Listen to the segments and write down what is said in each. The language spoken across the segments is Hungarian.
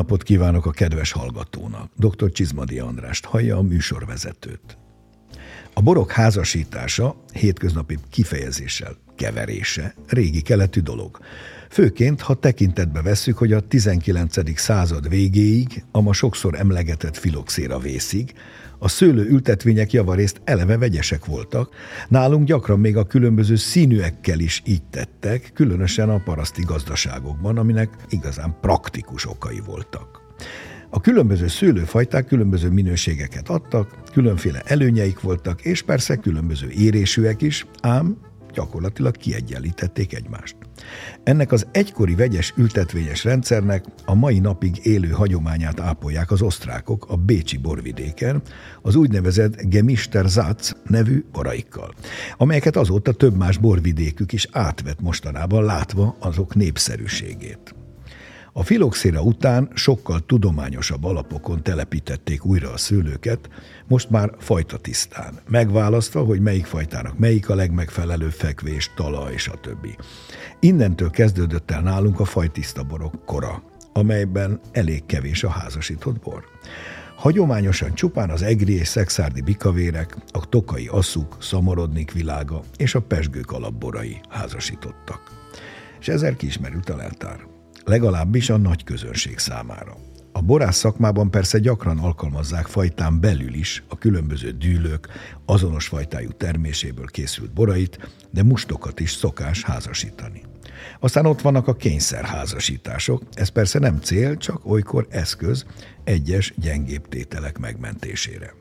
Napot kívánok a kedves hallgatónak. Dr. Csizmadi Andrást hallja a műsorvezetőt. A borok házasítása hétköznapi kifejezéssel keverése régi keletű dolog. Főként, ha tekintetbe vesszük, hogy a 19. század végéig, a ma sokszor emlegetett filoxéra vészig, a szőlő ültetvények javarészt eleve vegyesek voltak, nálunk gyakran még a különböző színűekkel is így tettek, különösen a paraszti gazdaságokban, aminek igazán praktikus okai voltak. A különböző szőlőfajták különböző minőségeket adtak, különféle előnyeik voltak, és persze különböző érésűek is, ám gyakorlatilag kiegyenlítették egymást. Ennek az egykori vegyes ültetvényes rendszernek a mai napig élő hagyományát ápolják az osztrákok a Bécsi borvidéken, az úgynevezett Gemister Zatz nevű boraikkal, amelyeket azóta több más borvidékük is átvett mostanában látva azok népszerűségét. A filoxéra után sokkal tudományosabb alapokon telepítették újra a szőlőket, most már fajta tisztán, megválasztva, hogy melyik fajtának melyik a legmegfelelőbb fekvés, talaj és a többi. Innentől kezdődött el nálunk a fajtiszta borok kora, amelyben elég kevés a házasított bor. Hagyományosan csupán az egri és szexárdi bikavérek, a tokai asszuk, szamorodnik világa és a pesgők alapborai házasítottak. És ezzel kiismerült a leltár legalábbis a nagy közönség számára. A borász szakmában persze gyakran alkalmazzák fajtán belül is a különböző dűlők azonos fajtájú terméséből készült borait, de mustokat is szokás házasítani. Aztán ott vannak a kényszerházasítások, ez persze nem cél, csak olykor eszköz egyes gyengébb tételek megmentésére.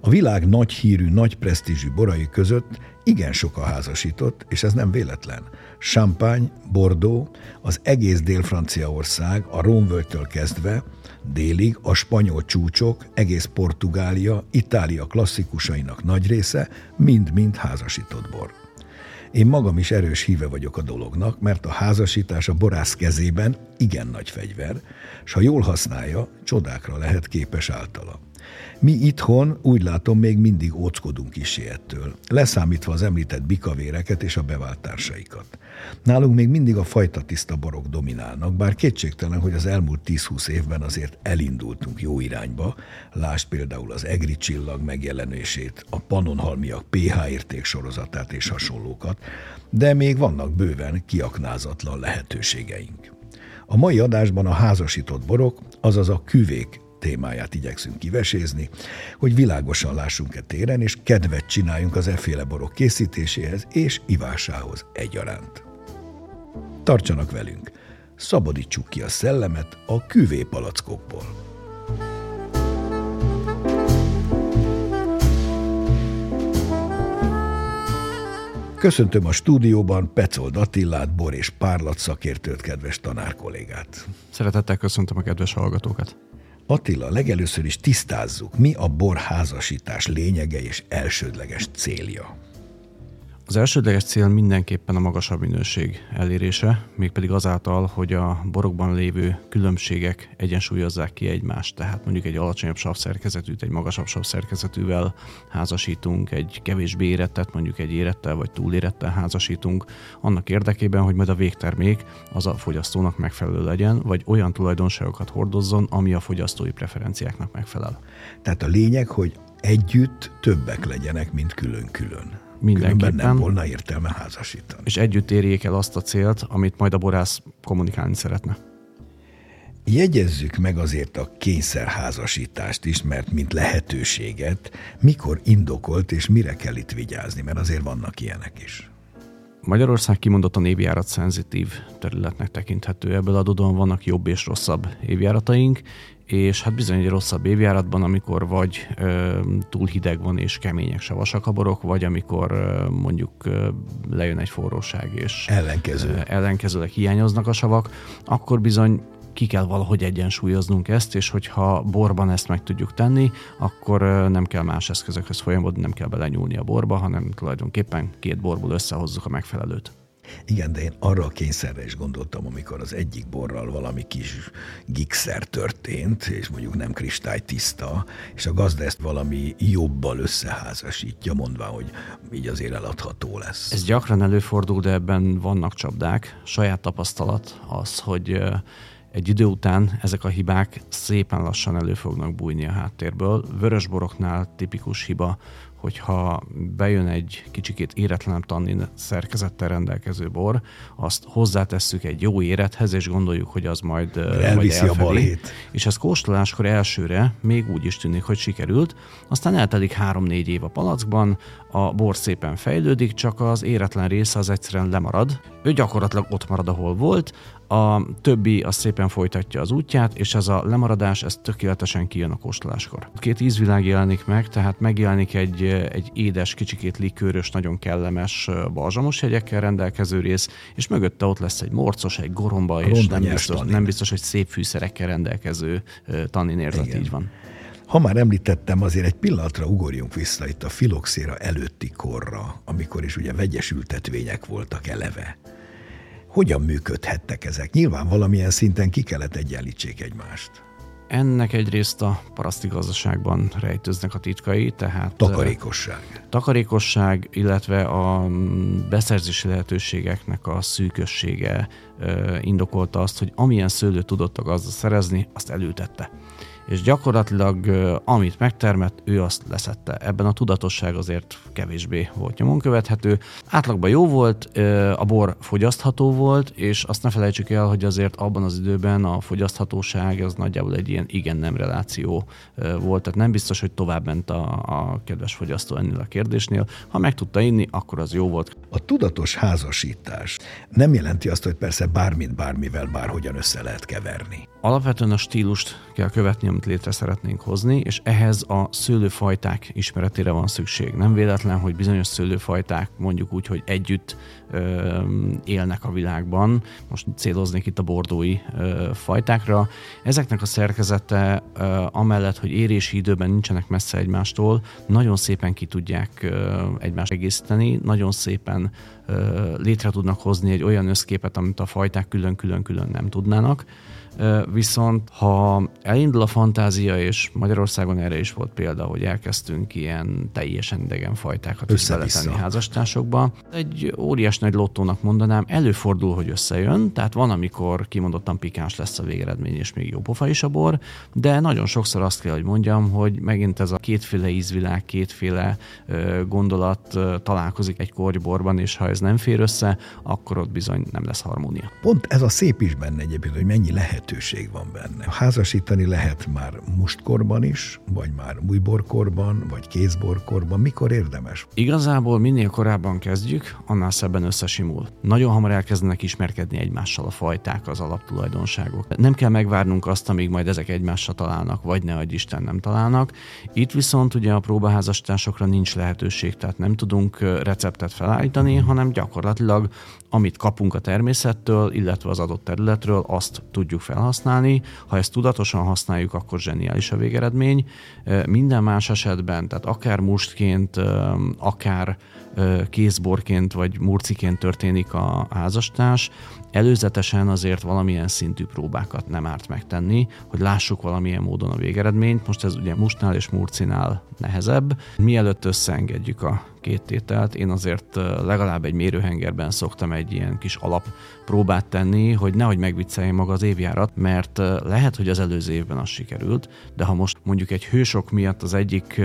A világ nagy hírű, nagy presztízsű borai között igen sok a házasított, és ez nem véletlen. Champagne, Bordeaux, az egész Dél-Franciaország, a Rómvölgytől kezdve, délig a spanyol csúcsok, egész Portugália, Itália klasszikusainak nagy része mind-mind házasított bor. Én magam is erős híve vagyok a dolognak, mert a házasítás a borász kezében igen nagy fegyver, s ha jól használja, csodákra lehet képes általa. Mi itthon úgy látom még mindig óckodunk is ettől, leszámítva az említett bikavéreket és a bevált társaikat. Nálunk még mindig a fajta tiszta borok dominálnak, bár kétségtelen, hogy az elmúlt 10-20 évben azért elindultunk jó irányba, lásd például az egri csillag megjelenését, a panonhalmiak pH érték sorozatát és hasonlókat, de még vannak bőven kiaknázatlan lehetőségeink. A mai adásban a házasított borok, azaz a küvék témáját igyekszünk kivesézni, hogy világosan lássunk-e téren, és kedvet csináljunk az efféle borok készítéséhez és ivásához egyaránt. Tartsanak velünk! Szabadítsuk ki a szellemet a küvé palackokból. Köszöntöm a stúdióban Pecold Attillát, bor és párlat szakértőt, kedves tanár kollégát. Szeretettel köszöntöm a kedves hallgatókat. Attila, legelőször is tisztázzuk, mi a borházasítás lényege és elsődleges célja. Az elsődleges cél mindenképpen a magasabb minőség elérése, mégpedig azáltal, hogy a borokban lévő különbségek egyensúlyozzák ki egymást. Tehát mondjuk egy alacsonyabb savszerkezetűt egy magasabb savszerkezetűvel házasítunk, egy kevésbé érettet, mondjuk egy érettel vagy túlérettel házasítunk, annak érdekében, hogy majd a végtermék az a fogyasztónak megfelelő legyen, vagy olyan tulajdonságokat hordozzon, ami a fogyasztói preferenciáknak megfelel. Tehát a lényeg, hogy együtt többek legyenek, mint külön-külön. Mindenképpen. nem volna értelme házasítani. És együtt érjék el azt a célt, amit majd a borász kommunikálni szeretne. Jegyezzük meg azért a kényszerházasítást is, mert mint lehetőséget, mikor indokolt és mire kell itt vigyázni, mert azért vannak ilyenek is. Magyarország kimondottan évjárat szenzitív területnek tekinthető. Ebből adódóan vannak jobb és rosszabb évjárataink, és hát bizony egy rosszabb évjáratban, amikor vagy ö, túl hideg van és kemények savasak a borok, vagy amikor ö, mondjuk ö, lejön egy forróság és Ellenkező. Ö, ellenkezőleg hiányoznak a savak, akkor bizony ki kell valahogy egyensúlyoznunk ezt, és hogyha borban ezt meg tudjuk tenni, akkor nem kell más eszközökhöz folyamodni, nem kell belenyúlni a borba, hanem tulajdonképpen két borból összehozzuk a megfelelőt. Igen, de én arra a kényszerre is gondoltam, amikor az egyik borral valami kis gigszer történt, és mondjuk nem kristály tiszta, és a gazda ezt valami jobbal összeházasítja, mondva, hogy így azért eladható lesz. Ez gyakran előfordul, de ebben vannak csapdák. Saját tapasztalat az, hogy egy idő után ezek a hibák szépen lassan elő fognak bújni a háttérből. Vörösboroknál tipikus hiba, hogyha bejön egy kicsikét éretlenebb tannin szerkezettel rendelkező bor, azt hozzátesszük egy jó érethez, és gondoljuk, hogy az majd, Elviszi majd a balét. És ez kóstoláskor elsőre még úgy is tűnik, hogy sikerült, aztán eltelik három-négy év a palackban, a bor szépen fejlődik, csak az éretlen része az egyszerűen lemarad. Ő gyakorlatilag ott marad, ahol volt, a többi az szépen folytatja az útját, és ez a lemaradás, ez tökéletesen kijön a kóstoláskor. Két ízvilág jelenik meg, tehát megjelenik egy, egy édes, kicsikét likőrös, nagyon kellemes balzsamos jegyekkel rendelkező rész, és mögötte ott lesz egy morcos, egy goromba, és nem biztos, nem biztos, hogy szép fűszerekkel rendelkező tannin érzet, így van. Ha már említettem, azért egy pillanatra ugorjunk vissza itt a filoxéra előtti korra, amikor is ugye vegyes ültetvények voltak eleve. Hogyan működhettek ezek? Nyilván valamilyen szinten ki kellett egyenlítsék egymást. Ennek egyrészt a paraszti gazdaságban rejtőznek a titkai, tehát... Takarékosság. Takarékosság, illetve a beszerzési lehetőségeknek a szűkössége indokolta azt, hogy amilyen szőlőt tudott a gazda szerezni, azt előtette és gyakorlatilag amit megtermett, ő azt leszette. Ebben a tudatosság azért kevésbé volt nyomon követhető. Átlagban jó volt, a bor fogyasztható volt, és azt ne felejtsük el, hogy azért abban az időben a fogyaszthatóság az nagyjából egy ilyen igen-nem reláció volt, tehát nem biztos, hogy tovább ment a, a kedves fogyasztó ennél a kérdésnél. Ha meg tudta inni, akkor az jó volt. A tudatos házasítás nem jelenti azt, hogy persze bármit bármivel bárhogyan össze lehet keverni. Alapvetően a stílust kell követni, amit létre szeretnénk hozni, és ehhez a szőlőfajták ismeretére van szükség. Nem véletlen, hogy bizonyos szőlőfajták mondjuk úgy, hogy együtt ö, élnek a világban. Most céloznék itt a bordói ö, fajtákra. Ezeknek a szerkezete ö, amellett, hogy érési időben nincsenek messze egymástól, nagyon szépen ki tudják ö, egymást egészíteni, nagyon szépen ö, létre tudnak hozni egy olyan összképet, amit a fajták külön-külön-külön nem tudnának. Viszont ha elindul a fantázia, és Magyarországon erre is volt példa, hogy elkezdtünk ilyen teljesen idegen fajtákat összetenni házastársokba, egy óriás nagy lottónak mondanám, előfordul, hogy összejön, tehát van, amikor kimondottan pikáns lesz a végeredmény, és még jó pofa is a bor, de nagyon sokszor azt kell, hogy mondjam, hogy megint ez a kétféle ízvilág, kétféle gondolat találkozik egy korgyborban, és ha ez nem fér össze, akkor ott bizony nem lesz harmónia. Pont ez a szép is benne egyébként, hogy mennyi lehet lehetőség van benne. Házasítani lehet már mustkorban is, vagy már újborkorban, vagy kézborkorban. Mikor érdemes? Igazából minél korábban kezdjük, annál szebben összesimul. Nagyon hamar elkezdenek ismerkedni egymással a fajták, az alaptulajdonságok. Nem kell megvárnunk azt, amíg majd ezek egymással találnak, vagy ne adj Isten nem találnak. Itt viszont ugye a próbaházasításokra nincs lehetőség, tehát nem tudunk receptet felállítani, hanem gyakorlatilag amit kapunk a természettől, illetve az adott területről, azt tudjuk felhasználni. Ha ezt tudatosan használjuk, akkor zseniális a végeredmény. Minden más esetben, tehát akár mustként, akár kézborként vagy murciként történik a házastás, előzetesen azért valamilyen szintű próbákat nem árt megtenni, hogy lássuk valamilyen módon a végeredményt. Most ez ugye mustnál és murcinál nehezebb. Mielőtt összeengedjük a két tételt, én azért legalább egy mérőhengerben szoktam egy ilyen kis alap próbát tenni, hogy nehogy megvicceljen maga az évjárat, mert lehet, hogy az előző évben az sikerült, de ha most mondjuk egy hősok miatt az egyik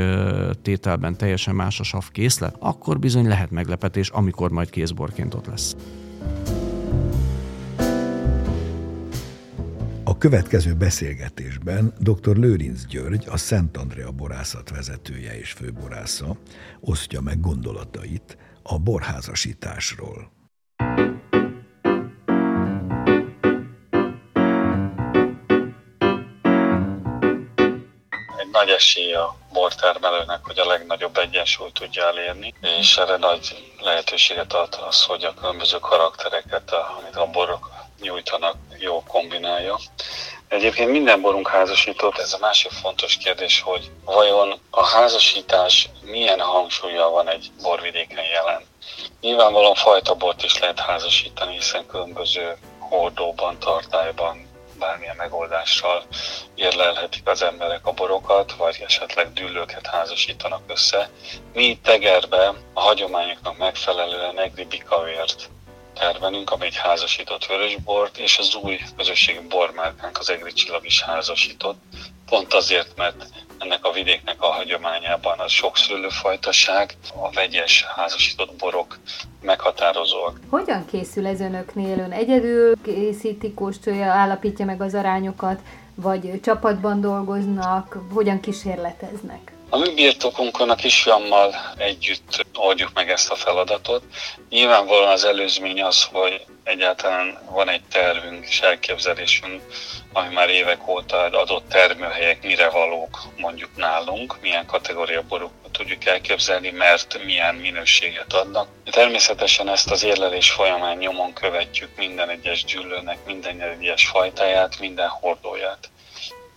tételben teljesen más a sav készlet, akkor bizony lehet meglepetés, amikor majd kézborként ott lesz. A következő beszélgetésben dr. Lőrinc György, a Szent Andrea borászat vezetője és főborásza osztja meg gondolatait a borházasításról. Egy nagy esély a bortermelőnek, hogy a legnagyobb egyensúlyt tudja elérni, és erre nagy lehetőséget ad az, hogy a különböző karaktereket, amit a borok nyújtanak, jó kombinálja. Egyébként minden borunk házasított, ez a másik fontos kérdés, hogy vajon a házasítás milyen hangsúlya van egy borvidéken jelen. Nyilvánvalóan fajta bort is lehet házasítani, hiszen különböző hordóban, tartályban, bármilyen megoldással érlelhetik az emberek a borokat, vagy esetleg dűlőket házasítanak össze. Mi Tegerbe a hagyományoknak megfelelően egri bikavért termelünk, ami egy házasított vörösbort, és az új közösségi bormárkánk, az Egri Csillag is házasított, pont azért, mert ennek a vidéknek a hagyományában a sokszülőfajtaság, a vegyes házasított borok meghatározóak. Hogyan készül ez önöknél? Ön egyedül készíti, kóstolja, állapítja meg az arányokat, vagy csapatban dolgoznak, hogyan kísérleteznek? A mi birtokunkon a kisfiammal együtt oldjuk meg ezt a feladatot. Nyilvánvalóan az előzmény az, hogy egyáltalán van egy tervünk és elképzelésünk, ami már évek óta adott termőhelyek mire valók mondjuk nálunk, milyen kategória borokat tudjuk elképzelni, mert milyen minőséget adnak. Természetesen ezt az érlelés folyamán nyomon követjük minden egyes gyűlőnek, minden egyes fajtáját, minden hordóját.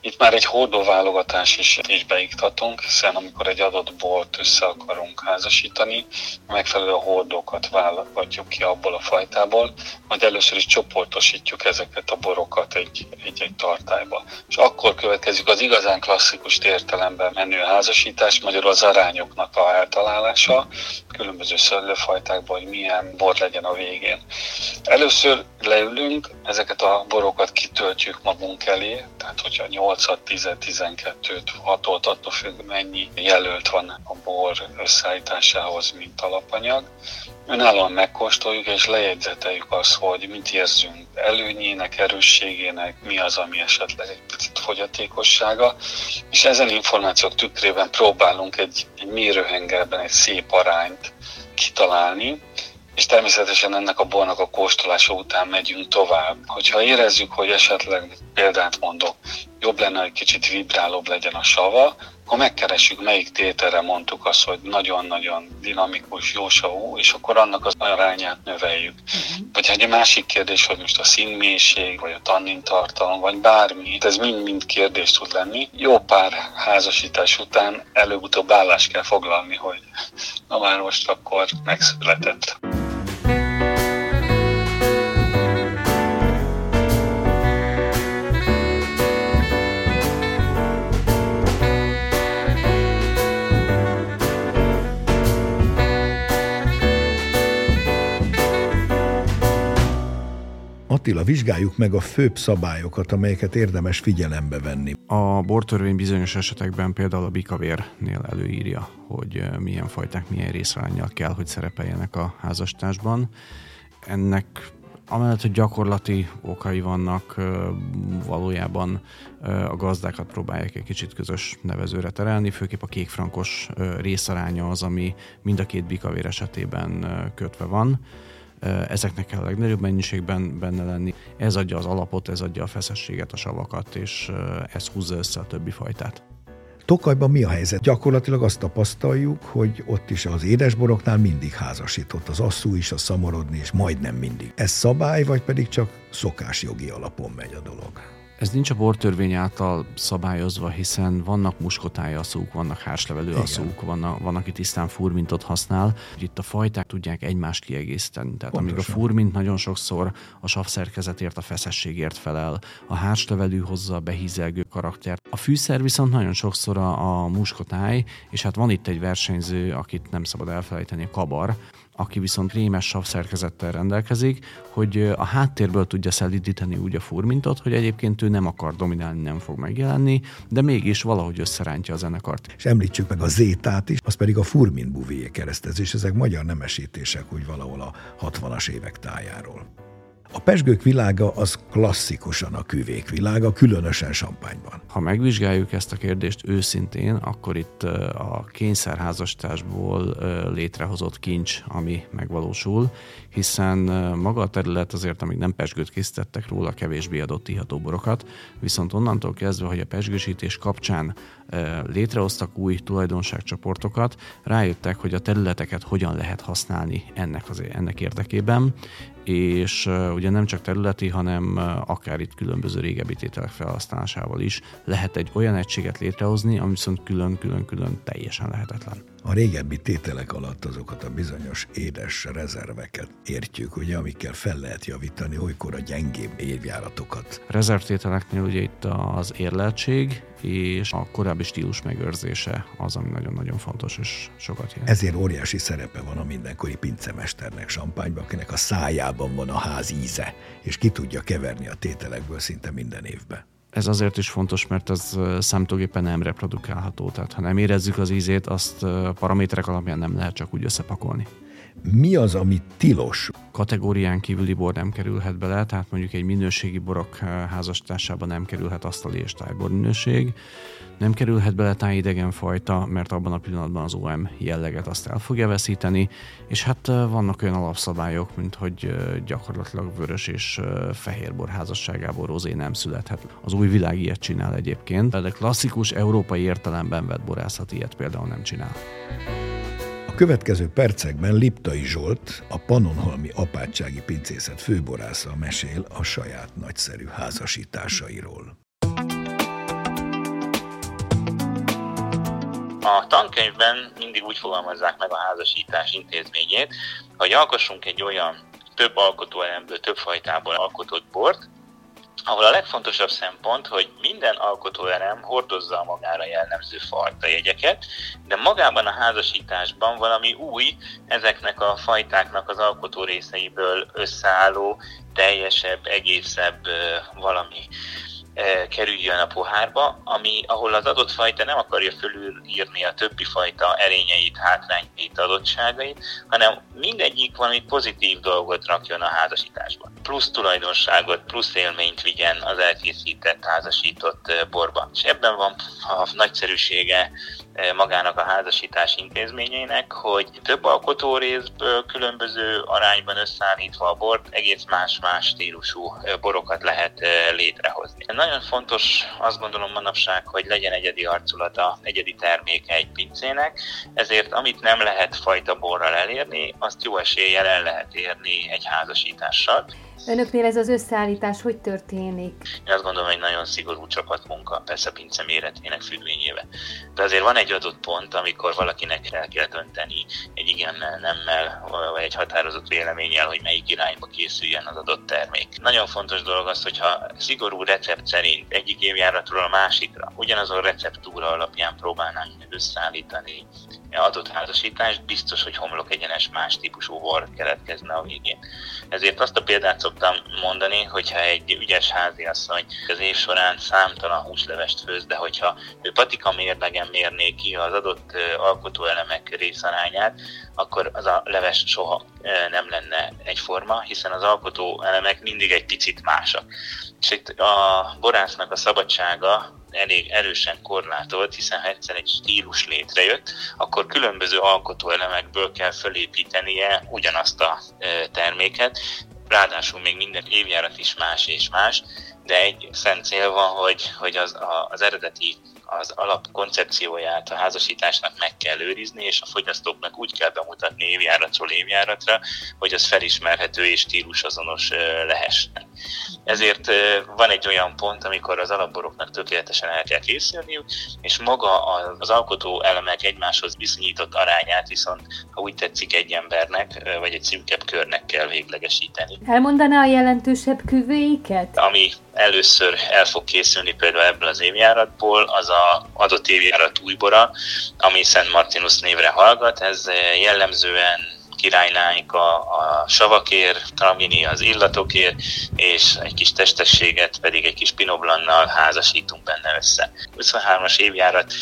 Itt már egy hordóválogatás is, is beiktatunk, hiszen amikor egy adott bort össze akarunk házasítani, megfelelő hordókat válogatjuk ki abból a fajtából, majd először is csoportosítjuk ezeket a borokat egy, egy-egy tartályba. És akkor következik az igazán klasszikus értelemben menő házasítás, magyarul az arányoknak a eltalálása, különböző szőlőfajtákban, hogy milyen bor legyen a végén. Először leülünk, ezeket a borokat kitöltjük magunk elé, tehát hogyha 8 10 12-t, 6-ot, attól függ mennyi jelölt van a bor összeállításához, mint alapanyag. Önállóan megkóstoljuk és lejegyzeteljük azt, hogy mit érzünk előnyének, erősségének, mi az, ami esetleg egy picit fogyatékossága, és ezen információk tükrében próbálunk egy, egy mérőhengerben egy szép arányt kitalálni, és természetesen ennek a bornak a kóstolása után megyünk tovább. Hogyha érezzük, hogy esetleg példát mondok, jobb lenne, hogy kicsit vibrálóbb legyen a sava, akkor megkeressük, melyik tételre mondtuk azt, hogy nagyon-nagyon dinamikus, jó savú, és akkor annak az arányát növeljük. Uh-huh. Vagy egy másik kérdés, hogy most a színmélység, vagy a tannin tartalom, vagy bármi, ez mind-mind kérdés tud lenni. Jó pár házasítás után előbb-utóbb állást kell foglalni, hogy na már most akkor megszületett. Attila, vizsgáljuk meg a főbb szabályokat, amelyeket érdemes figyelembe venni. A bortörvény bizonyos esetekben például a bikavérnél előírja, hogy milyen fajták, milyen részarányjal kell, hogy szerepeljenek a házastásban. Ennek amellett, hogy gyakorlati okai vannak, valójában a gazdákat próbálják egy kicsit közös nevezőre terelni, főképp a kékfrankos részaránya az, ami mind a két bikavér esetében kötve van ezeknek kell a legnagyobb mennyiségben benne lenni. Ez adja az alapot, ez adja a feszességet, a savakat, és ez húzza össze a többi fajtát. Tokajban mi a helyzet? Gyakorlatilag azt tapasztaljuk, hogy ott is az édesboroknál mindig házasított az asszú is, a szamorodni, és majdnem mindig. Ez szabály, vagy pedig csak szokásjogi alapon megy a dolog? Ez nincs a bortörvény által szabályozva, hiszen vannak muskotája aszúk, vannak hárslevelő aszúk, vannak, van, aki tisztán furmintot használ. Itt a fajták tudják egymást kiegészíteni. Tehát Pontosan. amíg a furmint nagyon sokszor a savszerkezetért, a feszességért felel, a hárslevelű hozza a behízelgő karaktert. A fűszer viszont nagyon sokszor a, a muskotáj, és hát van itt egy versenyző, akit nem szabad elfelejteni, a kabar, aki viszont rémes savszerkezettel rendelkezik, hogy a háttérből tudja szelidíteni úgy a furmintot, hogy egyébként ő nem akar dominálni, nem fog megjelenni, de mégis valahogy összerántja a zenekart. És említsük meg a zétát is, az pedig a furmin buvéjé keresztezés, ezek magyar nemesítések úgy valahol a 60-as évek tájáról. A pesgők világa az klasszikusan a küvék világa, különösen sampányban. Ha megvizsgáljuk ezt a kérdést őszintén, akkor itt a kényszerházasításból létrehozott kincs, ami megvalósul, hiszen maga a terület azért, amíg nem pesgőt készítettek róla, kevésbé adott iható borokat, viszont onnantól kezdve, hogy a pesgősítés kapcsán létrehoztak új tulajdonságcsoportokat, rájöttek, hogy a területeket hogyan lehet használni ennek, az, ennek érdekében, és ugye nem csak területi, hanem akár itt különböző régebbi tételek felhasználásával is lehet egy olyan egységet létrehozni, ami viszont külön-külön-külön teljesen lehetetlen. A régebbi tételek alatt azokat a bizonyos édes rezerveket értjük, ugye, amikkel fel lehet javítani olykor a gyengébb évjáratokat. Rezervtételeknél ugye itt az érleltség és a korábbi stílus megőrzése az, ami nagyon-nagyon fontos és sokat jelent. Ezért óriási szerepe van a mindenkori pincemesternek Sampányban, akinek a szájában van a ház íze, és ki tudja keverni a tételekből szinte minden évben ez azért is fontos, mert ez számítógépen nem reprodukálható. Tehát ha nem érezzük az ízét, azt paraméterek alapján nem lehet csak úgy összepakolni. Mi az, ami tilos? Kategórián kívüli bor nem kerülhet bele, tehát mondjuk egy minőségi borok házastársában nem kerülhet asztali és tájbor minőség. Nem kerülhet bele tájidegen fajta, mert abban a pillanatban az OM jelleget azt el fogja veszíteni, és hát vannak olyan alapszabályok, mint hogy gyakorlatilag vörös és fehérbor házasságából rozé nem születhet. Az új világ ilyet csinál egyébként, de klasszikus európai értelemben vett borászat ilyet például nem csinál. Következő percekben Liptai Zsolt, a Pannonhalmi apátsági pincészet főborásza mesél a saját nagyszerű házasításairól. A tankönyvben mindig úgy fogalmazzák meg a házasítás intézményét, hogy alkossunk egy olyan több alkotóelemből, több fajtából alkotott bort, ahol a legfontosabb szempont, hogy minden alkotóelem hordozza a magára jellemző fajta jegyeket, de magában a házasításban valami új, ezeknek a fajtáknak az alkotó részeiből összeálló, teljesebb, egészebb valami kerüljön a pohárba, ami, ahol az adott fajta nem akarja fölülírni a többi fajta erényeit, hátrányait, adottságait, hanem mindegyik valami pozitív dolgot rakjon a házasításba. Plusz tulajdonságot, plusz élményt vigyen az elkészített, házasított borba. És ebben van a nagyszerűsége magának a házasítás intézményének, hogy több alkotó részből különböző arányban összeállítva a bort egész más-más stílusú borokat lehet létrehozni. Nagyon fontos azt gondolom manapság, hogy legyen egyedi arculata, egyedi terméke egy pincének, ezért amit nem lehet fajta borral elérni, azt jó eséllyel el lehet érni egy házasítással. Önöknél ez az összeállítás hogy történik? Én azt gondolom, hogy nagyon szigorú csapatmunka, persze a pince méretének függvényével. De azért van egy adott pont, amikor valakinek el kell dönteni egy igennel, nemmel, vagy egy határozott véleménnyel, hogy melyik irányba készüljen az adott termék. Nagyon fontos dolog az, hogyha szigorú recept szerint egyik évjáratról a másikra ugyanazon receptúra alapján próbálnánk összeállítani adott házasítást, biztos, hogy homlok egyenes más típusú bor keletkezne a végén. Ezért azt a példát szoktam mondani, hogyha egy ügyes háziasszony az év során számtalan húslevest főz, de hogyha ő patika mérlegen mérné ki az adott alkotóelemek részarányát, akkor az a leves soha nem lenne egyforma, hiszen az alkotó elemek mindig egy picit másak. És itt a borásznak a szabadsága elég erősen korlátolt, hiszen ha egyszer egy stílus létrejött, akkor különböző alkotóelemekből kell fölépítenie ugyanazt a terméket, ráadásul még minden évjárat is más és más, de egy szent cél van, hogy, hogy az, a, az eredeti az alapkoncepcióját a házasításnak meg kell őrizni, és a fogyasztóknak úgy kell bemutatni évjáratról évjáratra, hogy az felismerhető és stílusazonos lehessen. Ezért van egy olyan pont, amikor az alapboroknak tökéletesen el kell készülniük, és maga az alkotó elemek egymáshoz viszonyított arányát viszont, ha úgy tetszik, egy embernek, vagy egy szűkebb körnek kell véglegesíteni. Elmondaná a jelentősebb küvéiket? Ami először el fog készülni például ebből az évjáratból, az a adott évjárat újbora, ami Szent Martinus névre hallgat. Ez jellemzően királynáink a, a savakér, tramini az illatokért, és egy kis testességet pedig egy kis pinoblannal házasítunk benne össze. 23-as évjárat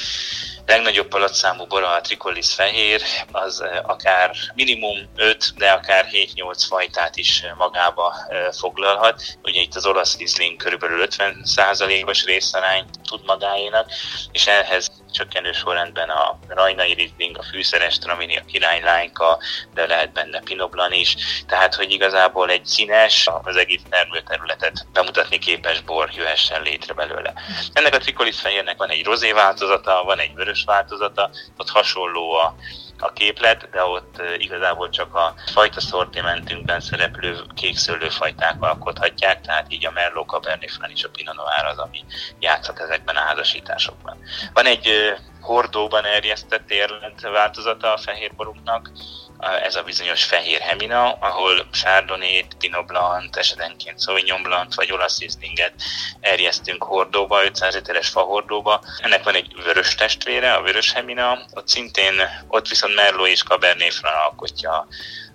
legnagyobb palatszámú bora a Tricolis fehér, az akár minimum 5, de akár 7-8 fajtát is magába foglalhat. Ugye itt az olasz Riesling körülbelül 50%-os részarányt tud magáénak, és ehhez csökkenő sorrendben a rajnai Riesling, a fűszeres tramini, a királylányka, de lehet benne pinoblan is. Tehát, hogy igazából egy színes, az egész termőterületet bemutatni képes bor jöhessen létre belőle. Ennek a Tricolis fehérnek van egy rozé változata, van egy vörös változata, ott hasonló a a képlet, de ott igazából csak a fajta szortimentünkben szereplő kékszőlőfajták alkothatják, tehát így a Merlot, Cabernet Franc és a Pinot Noir az, ami játszhat ezekben a házasításokban. Van egy hordóban erjesztett érlent változata a fehérborunknak, ez a bizonyos fehér hemina, ahol sárdonét, pinot blanc, esetenként sauvignon blanc vagy olasz rizlinget erjesztünk hordóba, 500 literes fahordóba. Ennek van egy vörös testvére, a vörös hemina, ott szintén, ott viszont Merlot és Cabernet Franc alkotja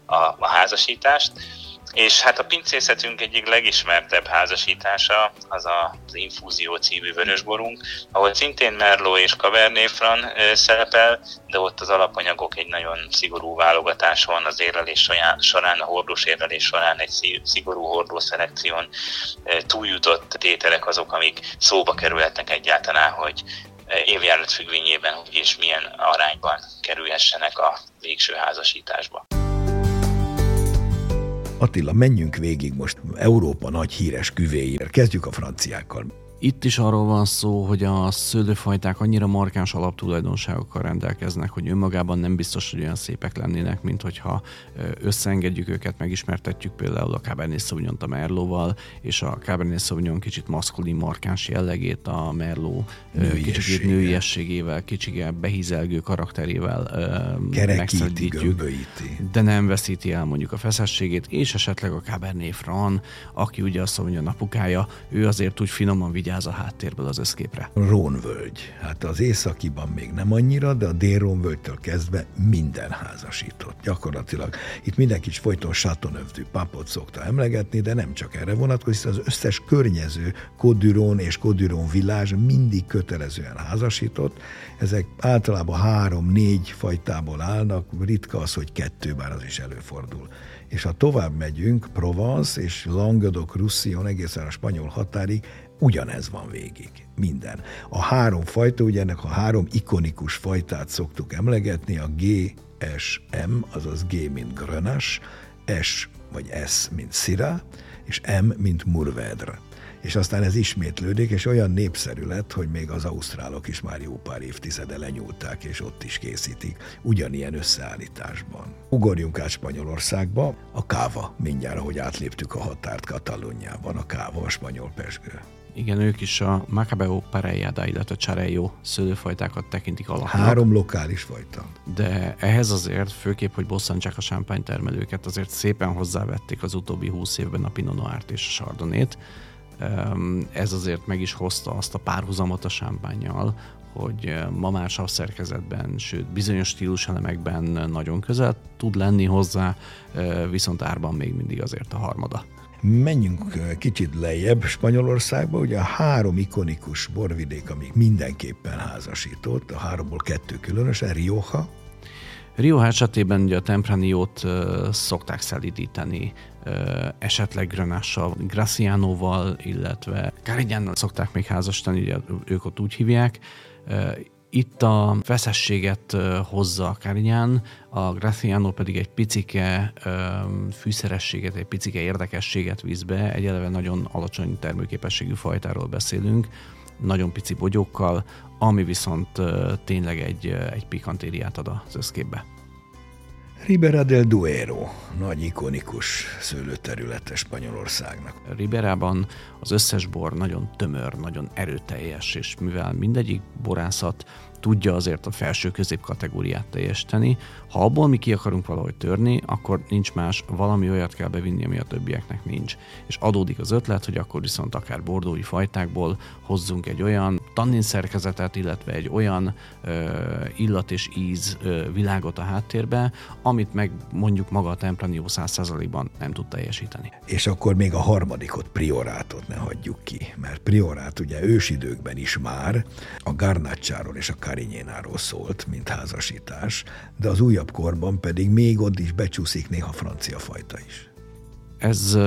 a, a házasítást és hát a pincészetünk egyik legismertebb házasítása az az Infúzió című vörösborunk, ahol szintén Merlot és Cabernet Franc szerepel, de ott az alapanyagok egy nagyon szigorú válogatás van az érlelés során, a hordós érlelés során egy szigorú hordószelekción túljutott tételek azok, amik szóba kerülhetnek egyáltalán, hogy évjárat függvényében hogy és milyen arányban kerülhessenek a végső házasításba. Attila, menjünk végig most Európa nagy híres küvéjére. Kezdjük a franciákkal. Itt is arról van szó, hogy a szőlőfajták annyira markáns alaptulajdonságokkal rendelkeznek, hogy önmagában nem biztos, hogy olyan szépek lennének, mint hogyha összeengedjük őket, megismertetjük például a Cabernet sauvignon a Merlóval, és a Cabernet Sauvignon kicsit maszkulin markáns jellegét a Merló kicsit nőiességével, kicsit behízelgő karakterével megszedítjük, de nem veszíti el mondjuk a feszességét, és esetleg a Cabernet Franc, aki ugye a Sauvignon apukája, ő azért úgy finoman vigyáz vigyáz a háttérből az összképre. Rónvölgy. Hát az északiban még nem annyira, de a dél-Rónvölgytől kezdve minden házasított. Gyakorlatilag itt mindenki is folyton Chateauneuf papot szokta emlegetni, de nem csak erre vonatkozik, az összes környező Kodürón és Kodürón villás mindig kötelezően házasított. Ezek általában három-négy fajtából állnak, ritka az, hogy kettő, bár az is előfordul és ha tovább megyünk, Provence és Languedoc-Roussillon egészen a spanyol határig, ugyanez van végig, minden. A három fajta, ugye ennek a három ikonikus fajtát szoktuk emlegetni, a G, S, M, azaz G, mint Grenache, S vagy S, mint Syrah, és M, mint Murvedre. És aztán ez ismétlődik, és olyan népszerű lett, hogy még az ausztrálok is már jó pár évtizede lenyúlták, és ott is készítik, ugyanilyen összeállításban. Ugorjunk át Spanyolországba, a káva, mindjárt, ahogy átléptük a határt Katalóniában, a káva, a spanyol pesgő. Igen, ők is a Macabeo Parellada, illetve Charello szőlőfajtákat tekintik alapnak. Három lokális fajta. De ehhez azért, főképp, hogy bosszantsák a sámpány termelőket, azért szépen hozzávették az utóbbi húsz évben a Pinot Noir-t és a Chardonnay-t. Ez azért meg is hozta azt a párhuzamot a sámpányjal, hogy ma már szerkezetben, sőt bizonyos stíluselemekben nagyon közel tud lenni hozzá, viszont árban még mindig azért a harmada. Menjünk kicsit lejjebb Spanyolországba, ugye a három ikonikus borvidék, amik mindenképpen házasított, a háromból kettő különösen, Rioja, Rio esetében ugye a Tempraniót szokták szelidíteni, esetleg Grenással, Gracianoval, illetve Carignannal szokták még házasítani, ugye ők ott úgy hívják. Itt a feszességet hozza a Carignan, a Graciano pedig egy picike fűszerességet, egy picike érdekességet visz be, egy eleve nagyon alacsony termőképességű fajtáról beszélünk, nagyon pici bogyókkal, ami viszont tényleg egy, egy pikantériát ad az összképbe. Ribera del Duero, nagy ikonikus szőlőterülete Spanyolországnak. Riberában az összes bor nagyon tömör, nagyon erőteljes, és mivel mindegyik borászat tudja azért a felső közép kategóriát teljesíteni. Ha abból mi ki akarunk valahogy törni, akkor nincs más, valami olyat kell bevinni, ami a többieknek nincs. És adódik az ötlet, hogy akkor viszont akár bordói fajtákból hozzunk egy olyan tannin szerkezetet, illetve egy olyan ö, illat és íz ö, világot a háttérbe, amit meg mondjuk maga a Tempranillo 100%-ban nem tud teljesíteni. És akkor még a harmadikot, priorátot ne hagyjuk ki, mert priorát ugye ősidőkben is már a Garnacsáról és a Karinyénáról szólt, mint házasítás, de az újabb korban pedig még ott is becsúszik néha francia fajta is. Ez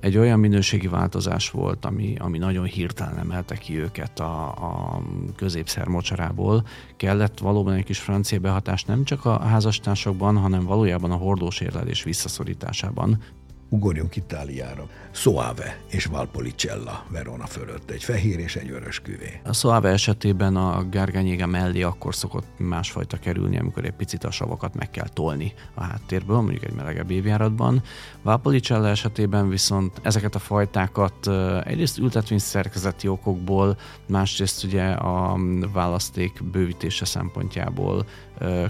egy olyan minőségi változás volt, ami, ami nagyon hirtelen emelte ki őket a, a középszer mocsarából. Kellett valóban egy kis francia behatás nem csak a házastársakban, hanem valójában a hordós érlelés visszaszorításában. Ugorjunk Itáliára. Soave és Valpolicella Verona fölött. Egy fehér és egy vörös küvé. A Soave esetében a Garganyéga mellé akkor szokott másfajta kerülni, amikor egy picit a savakat meg kell tolni a háttérből, mondjuk egy melegebb évjáratban. Valpolicella esetében viszont ezeket a fajtákat egyrészt ültetvény szerkezeti okokból, másrészt ugye a választék bővítése szempontjából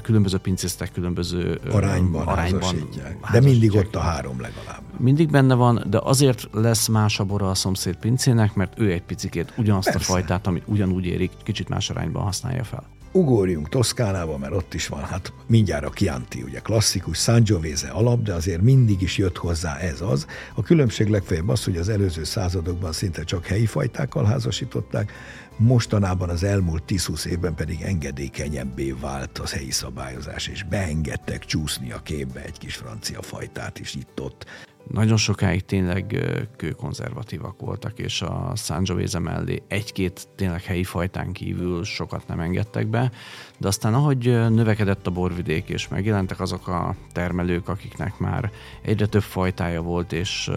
különböző pincésztek különböző arányban, arányban De mindig ott a három legalább. Mindig benne van, de azért lesz más a bora a szomszéd pincének, mert ő egy picikét ugyanazt Persze. a fajtát, amit ugyanúgy érik, kicsit más arányban használja fel. Ugorjunk Toszkánába, mert ott is van, hát mindjárt a Chianti, ugye klasszikus Sangiovese alap, de azért mindig is jött hozzá ez az. A különbség legfeljebb az, hogy az előző századokban szinte csak helyi fajtákkal házasították, mostanában az elmúlt 10-20 évben pedig engedékenyebbé vált az helyi szabályozás, és beengedtek csúszni a képbe egy kis francia fajtát is itt-ott nagyon sokáig tényleg kőkonzervatívak voltak, és a Sangiovese mellé egy-két tényleg helyi fajtán kívül sokat nem engedtek be, de aztán ahogy növekedett a borvidék, és megjelentek azok a termelők, akiknek már egyre több fajtája volt, és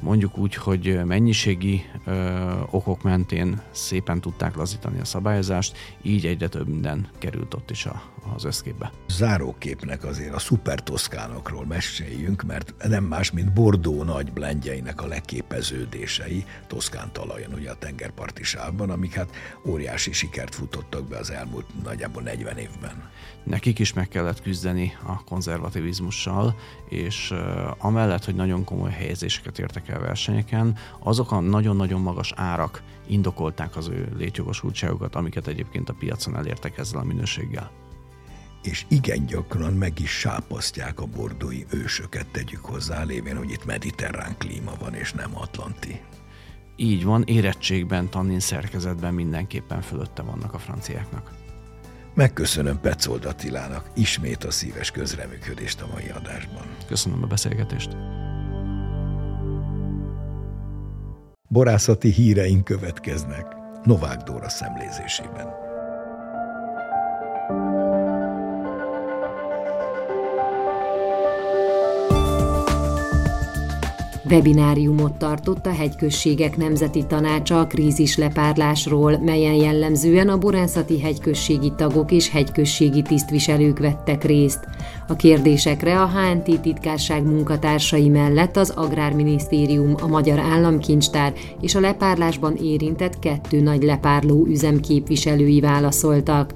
mondjuk úgy, hogy mennyiségi ö, okok mentén szépen tudták lazítani a szabályozást, így egyre több minden került ott is a, az összképbe. Záróképnek azért a szuper toszkánokról meséljünk, mert nem más, mint Bordó nagy blendjeinek a leképeződései Toszkán talajon, ugye a tengerparti sávban, amik hát óriási sikert futottak be az elmúlt nagyjából 40 évben. Nekik is meg kellett küzdeni a konzervativizmussal, és amellett, hogy nagyon komoly helyezéseket értek el versenyeken, azok a nagyon-nagyon magas árak indokolták az ő létjogosultságokat, amiket egyébként a piacon elértek ezzel a minőséggel és igen gyakran meg is sápasztják a bordói ősöket, tegyük hozzá, lévén, hogy itt mediterrán klíma van, és nem atlanti. Így van, érettségben, tannin szerkezetben mindenképpen fölötte vannak a franciáknak. Megköszönöm Petzold Attilának ismét a szíves közreműködést a mai adásban. Köszönöm a beszélgetést. Borászati híreink következnek Novák Dóra szemlézésében. Webináriumot tartott a Hegyközségek Nemzeti Tanácsa a krízis lepárlásról, melyen jellemzően a borászati hegyközségi tagok és hegyközségi tisztviselők vettek részt. A kérdésekre a HNT titkárság munkatársai mellett az Agrárminisztérium, a Magyar Államkincstár és a lepárlásban érintett kettő nagy lepárló üzem képviselői válaszoltak.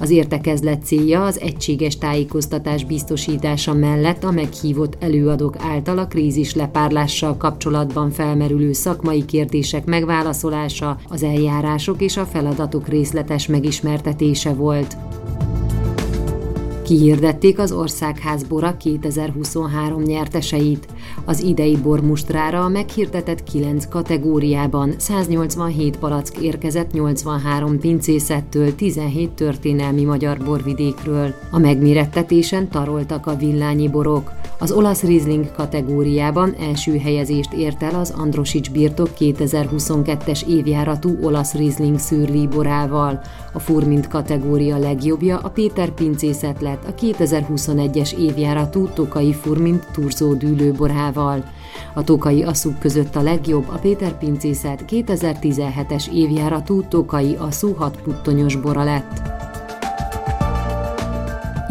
Az értekezlet célja az egységes tájékoztatás biztosítása mellett a meghívott előadók által a krízis lepárlással kapcsolatban felmerülő szakmai kérdések megválaszolása, az eljárások és a feladatok részletes megismertetése volt. Kihirdették az Országház Bora 2023 nyerteseit. Az idei bormustrára a meghirdetett 9 kategóriában 187 palack érkezett 83 pincészettől, 17 történelmi magyar borvidékről. A megmérettetésen taroltak a villányi borok. Az olasz Riesling kategóriában első helyezést ért el az Androsics birtok 2022-es évjáratú olasz Riesling szűrli borával. A Furmint kategória legjobbja a Péter pincészet lett a 2021-es évjáratú Tokai Furmint turzó dűlőborával. A Tokai asszuk között a legjobb a Péter pincészet 2017-es évjáratú Tokai asszú hatputtonyos bora lett.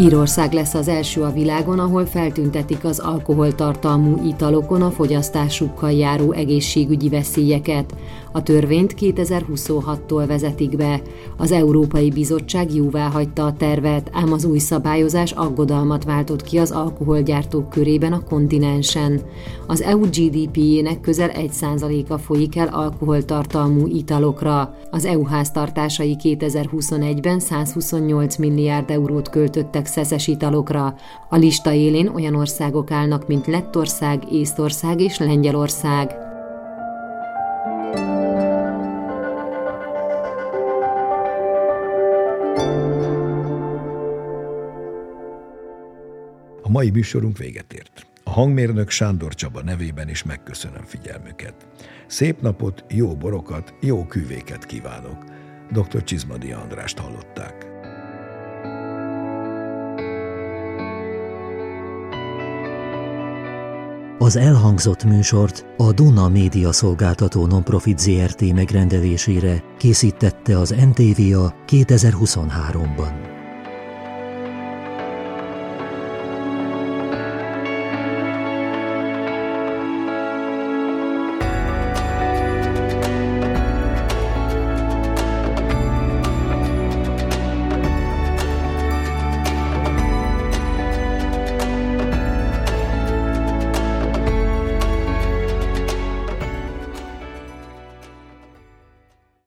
Írország lesz az első a világon, ahol feltüntetik az alkoholtartalmú italokon a fogyasztásukkal járó egészségügyi veszélyeket. A törvényt 2026-tól vezetik be. Az Európai Bizottság jóvá hagyta a tervet, ám az új szabályozás aggodalmat váltott ki az alkoholgyártók körében a kontinensen. Az EU GDP-jének közel 1%-a folyik el alkoholtartalmú italokra. Az EU háztartásai 2021-ben 128 milliárd eurót költöttek szeszes italokra. A lista élén olyan országok állnak, mint Lettország, Észtország és Lengyelország. A mai műsorunk véget ért. A hangmérnök Sándor Csaba nevében is megköszönöm figyelmüket. Szép napot, jó borokat, jó küvéket kívánok. Dr. Csizmadi Andrást hallották. Az elhangzott műsort a Duna Média Szolgáltató Nonprofit ZRT megrendelésére készítette az NTVA 2023-ban.